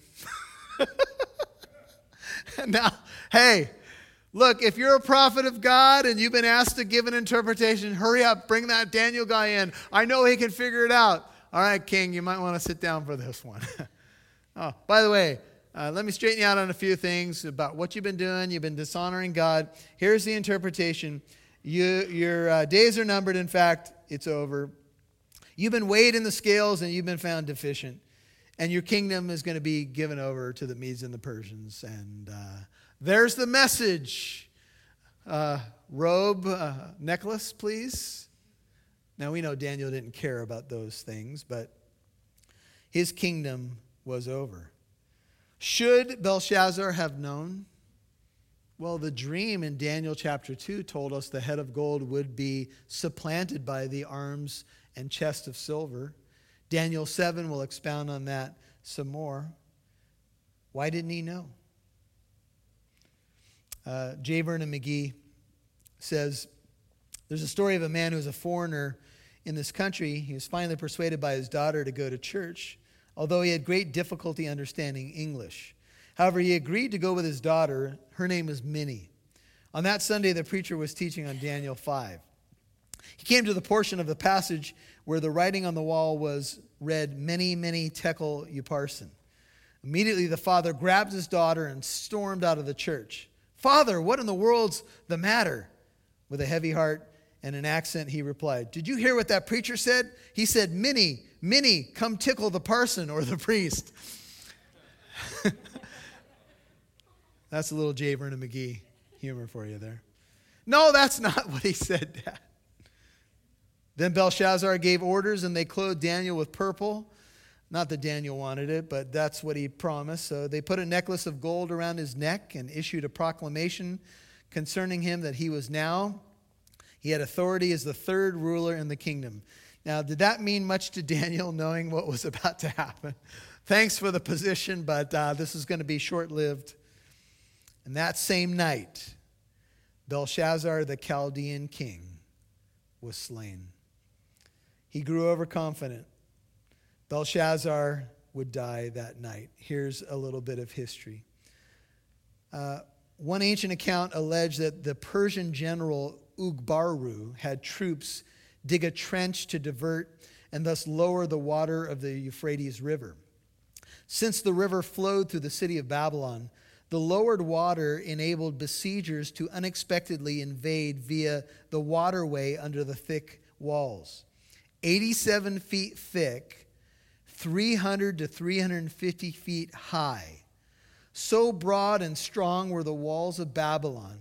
<laughs> now, hey, look, if you're a prophet of God and you've been asked to give an interpretation, hurry up, bring that Daniel guy in. I know he can figure it out. All right, King, you might want to sit down for this one. <laughs> oh, by the way, uh, let me straighten you out on a few things about what you've been doing. You've been dishonoring God. Here's the interpretation you, Your uh, days are numbered. In fact, it's over. You've been weighed in the scales and you've been found deficient. And your kingdom is going to be given over to the Medes and the Persians. And uh, there's the message. Uh, robe, uh, necklace, please. Now we know Daniel didn't care about those things, but his kingdom was over. Should Belshazzar have known? Well, the dream in Daniel chapter 2 told us the head of gold would be supplanted by the arms and chest of silver. Daniel 7 will expound on that some more. Why didn't he know? Uh, J. Vernon McGee says there's a story of a man who was a foreigner in this country. He was finally persuaded by his daughter to go to church, although he had great difficulty understanding English. However, he agreed to go with his daughter. Her name was Minnie. On that Sunday, the preacher was teaching on Daniel 5. He came to the portion of the passage where the writing on the wall was read, Mene, mene tekel upharsin. Immediately, the father grabbed his daughter and stormed out of the church. Father, what in the world's the matter? With a heavy heart and an accent, he replied, Did you hear what that preacher said? He said, Minnie, Minnie, come tickle the parson or the priest. <laughs> that's a little J. Vernon McGee humor for you there. No, that's not what he said, Dad. Then Belshazzar gave orders, and they clothed Daniel with purple. Not that Daniel wanted it, but that's what he promised. So they put a necklace of gold around his neck and issued a proclamation concerning him that he was now, he had authority as the third ruler in the kingdom. Now, did that mean much to Daniel <laughs> knowing what was about to happen? Thanks for the position, but uh, this is going to be short lived. And that same night, Belshazzar, the Chaldean king, was slain. He grew overconfident. Belshazzar would die that night. Here's a little bit of history. Uh, one ancient account alleged that the Persian general Ugbaru had troops dig a trench to divert and thus lower the water of the Euphrates River. Since the river flowed through the city of Babylon, the lowered water enabled besiegers to unexpectedly invade via the waterway under the thick walls. 87 feet thick, 300 to 350 feet high. So broad and strong were the walls of Babylon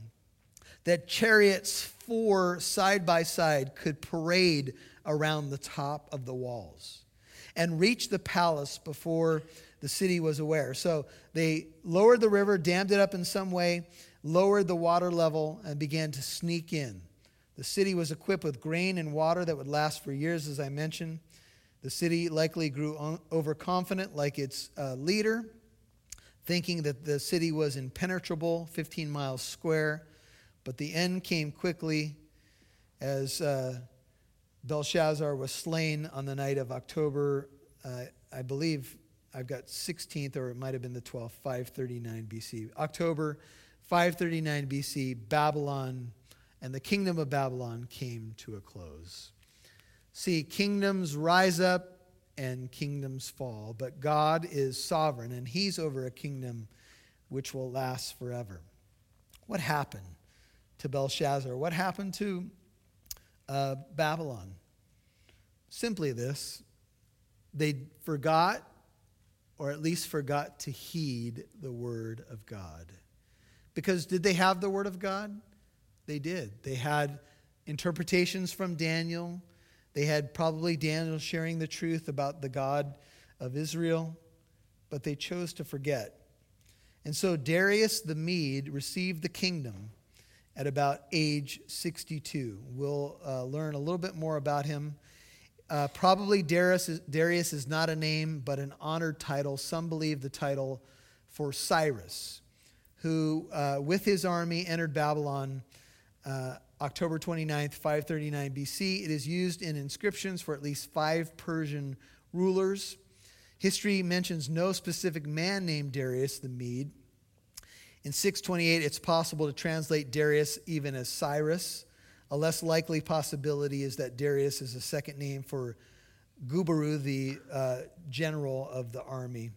that chariots four side by side could parade around the top of the walls and reach the palace before the city was aware. So they lowered the river, dammed it up in some way, lowered the water level, and began to sneak in. The city was equipped with grain and water that would last for years, as I mentioned. The city likely grew overconfident, like its uh, leader, thinking that the city was impenetrable, 15 miles square. But the end came quickly as uh, Belshazzar was slain on the night of October, uh, I believe I've got 16th, or it might have been the 12th, 539 BC. October 539 BC, Babylon and the kingdom of Babylon came to a close. See, kingdoms rise up and kingdoms fall, but God is sovereign, and He's over a kingdom which will last forever. What happened to Belshazzar? What happened to uh, Babylon? Simply this they forgot, or at least forgot to heed the word of God. Because did they have the word of God? They did. They had interpretations from Daniel. They had probably Daniel sharing the truth about the God of Israel, but they chose to forget. And so Darius the Mede received the kingdom at about age 62. We'll uh, learn a little bit more about him. Uh, probably Darius is, Darius is not a name, but an honored title. Some believe the title for Cyrus, who, uh, with his army, entered Babylon uh, October 29th, 539 BC. It is used in inscriptions for at least five Persian rulers. History mentions no specific man named Darius the Mede. In 628, it's possible to translate Darius even as Cyrus. A less likely possibility is that Darius is a second name for Gubaru, the uh, general of the army.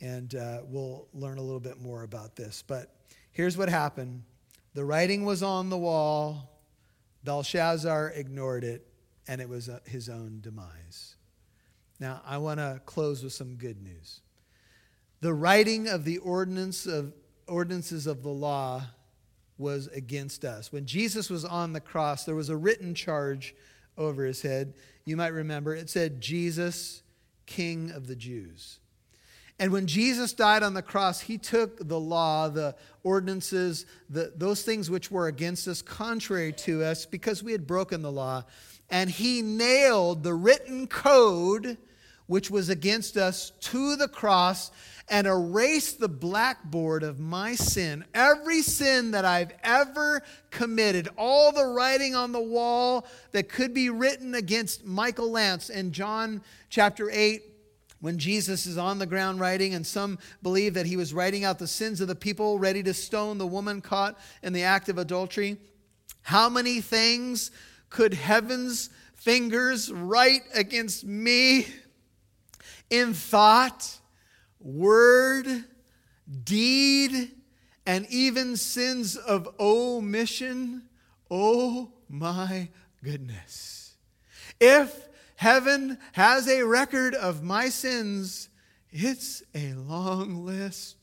And uh, we'll learn a little bit more about this. But here's what happened the writing was on the wall, Belshazzar ignored it, and it was uh, his own demise. Now, I want to close with some good news. The writing of the ordinance of, ordinances of the law was against us. When Jesus was on the cross, there was a written charge over his head. You might remember it said, Jesus, King of the Jews. And when Jesus died on the cross, he took the law, the ordinances, the, those things which were against us, contrary to us, because we had broken the law, and he nailed the written code which was against us to the cross and erased the blackboard of my sin. Every sin that I've ever committed, all the writing on the wall that could be written against Michael Lance in John chapter 8 when Jesus is on the ground writing, and some believe that he was writing out the sins of the people, ready to stone the woman caught in the act of adultery. How many things could heaven's fingers write against me in thought, word, deed, and even sins of omission? Oh my goodness. If heaven has a record of my sins, it's a long list.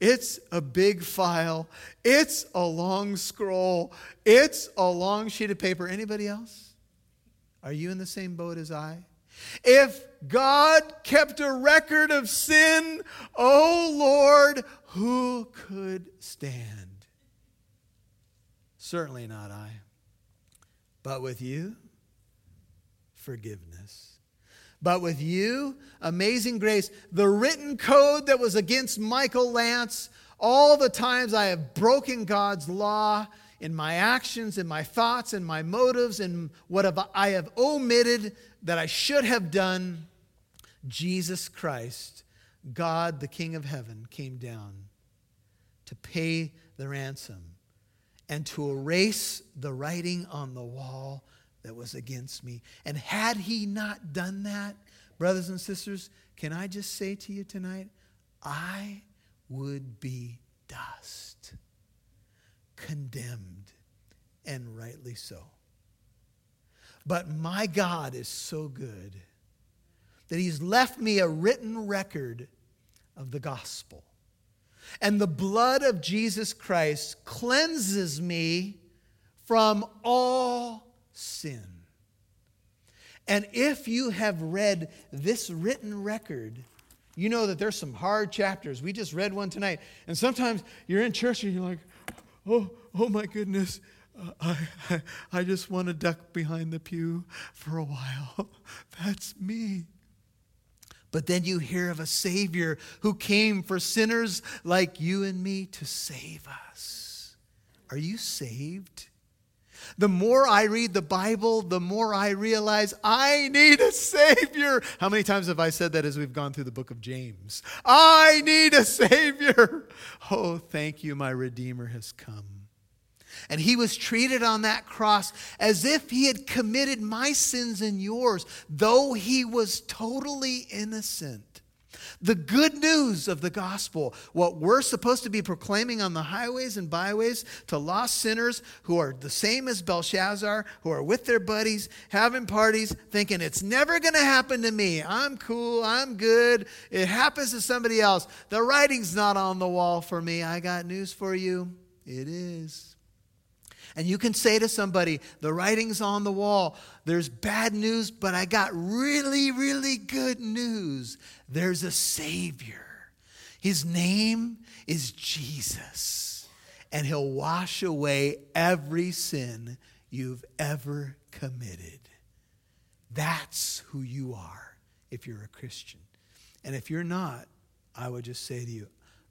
It's a big file. It's a long scroll. It's a long sheet of paper. Anybody else? Are you in the same boat as I? If God kept a record of sin, oh Lord, who could stand? Certainly not I. But with you, forgiveness. But with you, amazing grace. The written code that was against Michael Lance, all the times I have broken God's law in my actions, in my thoughts, in my motives, and what have I have omitted that I should have done, Jesus Christ, God, the King of heaven, came down to pay the ransom and to erase the writing on the wall that was against me. And had he not done that, brothers and sisters, can I just say to you tonight, I would be dust, condemned, and rightly so. But my God is so good that he's left me a written record of the gospel. And the blood of Jesus Christ cleanses me from all sin. And if you have read this written record, you know that there's some hard chapters. We just read one tonight. And sometimes you're in church and you're like, oh, oh my goodness, uh, I, I, I just want to duck behind the pew for a while. <laughs> That's me. But then you hear of a Savior who came for sinners like you and me to save us. Are you saved? The more I read the Bible, the more I realize I need a Savior. How many times have I said that as we've gone through the book of James? I need a Savior. <laughs> Oh, thank you, my Redeemer has come. And he was treated on that cross as if he had committed my sins and yours, though he was totally innocent. The good news of the gospel, what we're supposed to be proclaiming on the highways and byways to lost sinners who are the same as Belshazzar, who are with their buddies, having parties, thinking it's never going to happen to me. I'm cool, I'm good. It happens to somebody else. The writing's not on the wall for me. I got news for you. It is. And you can say to somebody, the writing's on the wall. There's bad news, but I got really, really good news. There's a Savior. His name is Jesus, and He'll wash away every sin you've ever committed. That's who you are if you're a Christian. And if you're not, I would just say to you,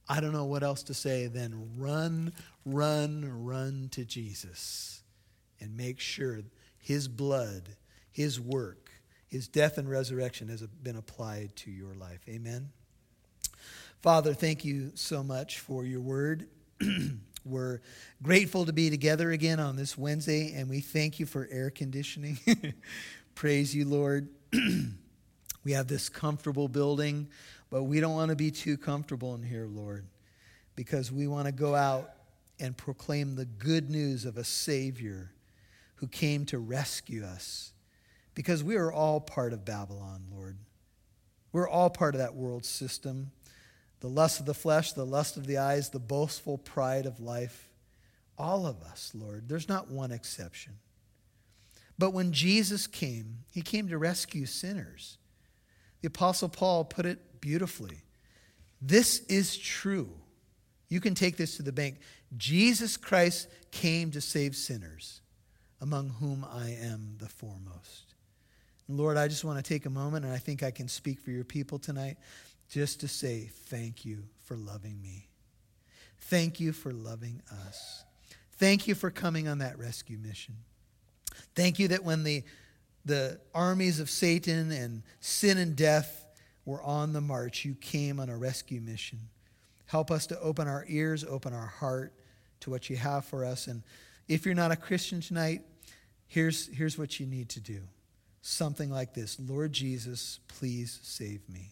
I don't know what else to say then run, run, run to Jesus and make sure his blood, his work, his death and resurrection has been applied to your life. Amen. Father, thank you so much for your word. <clears throat> We're grateful to be together again on this Wednesday, and we thank you for air conditioning. <laughs> Praise you, Lord. <clears throat> we have this comfortable building. But we don't want to be too comfortable in here, Lord, because we want to go out and proclaim the good news of a Savior who came to rescue us. Because we are all part of Babylon, Lord. We're all part of that world system the lust of the flesh, the lust of the eyes, the boastful pride of life. All of us, Lord. There's not one exception. But when Jesus came, he came to rescue sinners. The Apostle Paul put it beautifully. This is true. You can take this to the bank. Jesus Christ came to save sinners, among whom I am the foremost. Lord, I just want to take a moment, and I think I can speak for your people tonight, just to say thank you for loving me. Thank you for loving us. Thank you for coming on that rescue mission. Thank you that when the, the armies of Satan and sin and death were on the march. You came on a rescue mission. Help us to open our ears, open our heart to what you have for us. And if you're not a Christian tonight, here's, here's what you need to do something like this Lord Jesus, please save me.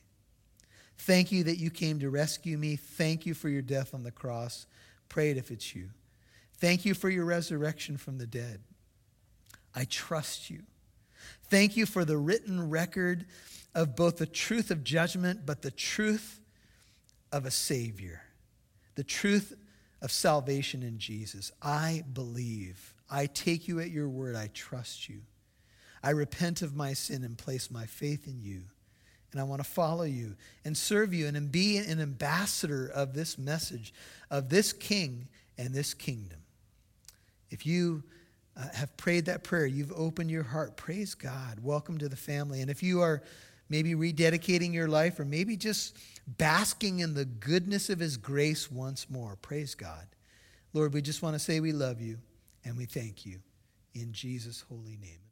Thank you that you came to rescue me. Thank you for your death on the cross. Pray it if it's you. Thank you for your resurrection from the dead. I trust you. Thank you for the written record of both the truth of judgment, but the truth of a Savior, the truth of salvation in Jesus. I believe. I take you at your word. I trust you. I repent of my sin and place my faith in you. And I want to follow you and serve you and be an ambassador of this message, of this king and this kingdom. If you uh, have prayed that prayer, you've opened your heart, praise God. Welcome to the family. And if you are maybe rededicating your life, or maybe just basking in the goodness of His grace once more. Praise God. Lord, we just want to say we love you and we thank you in Jesus' holy name.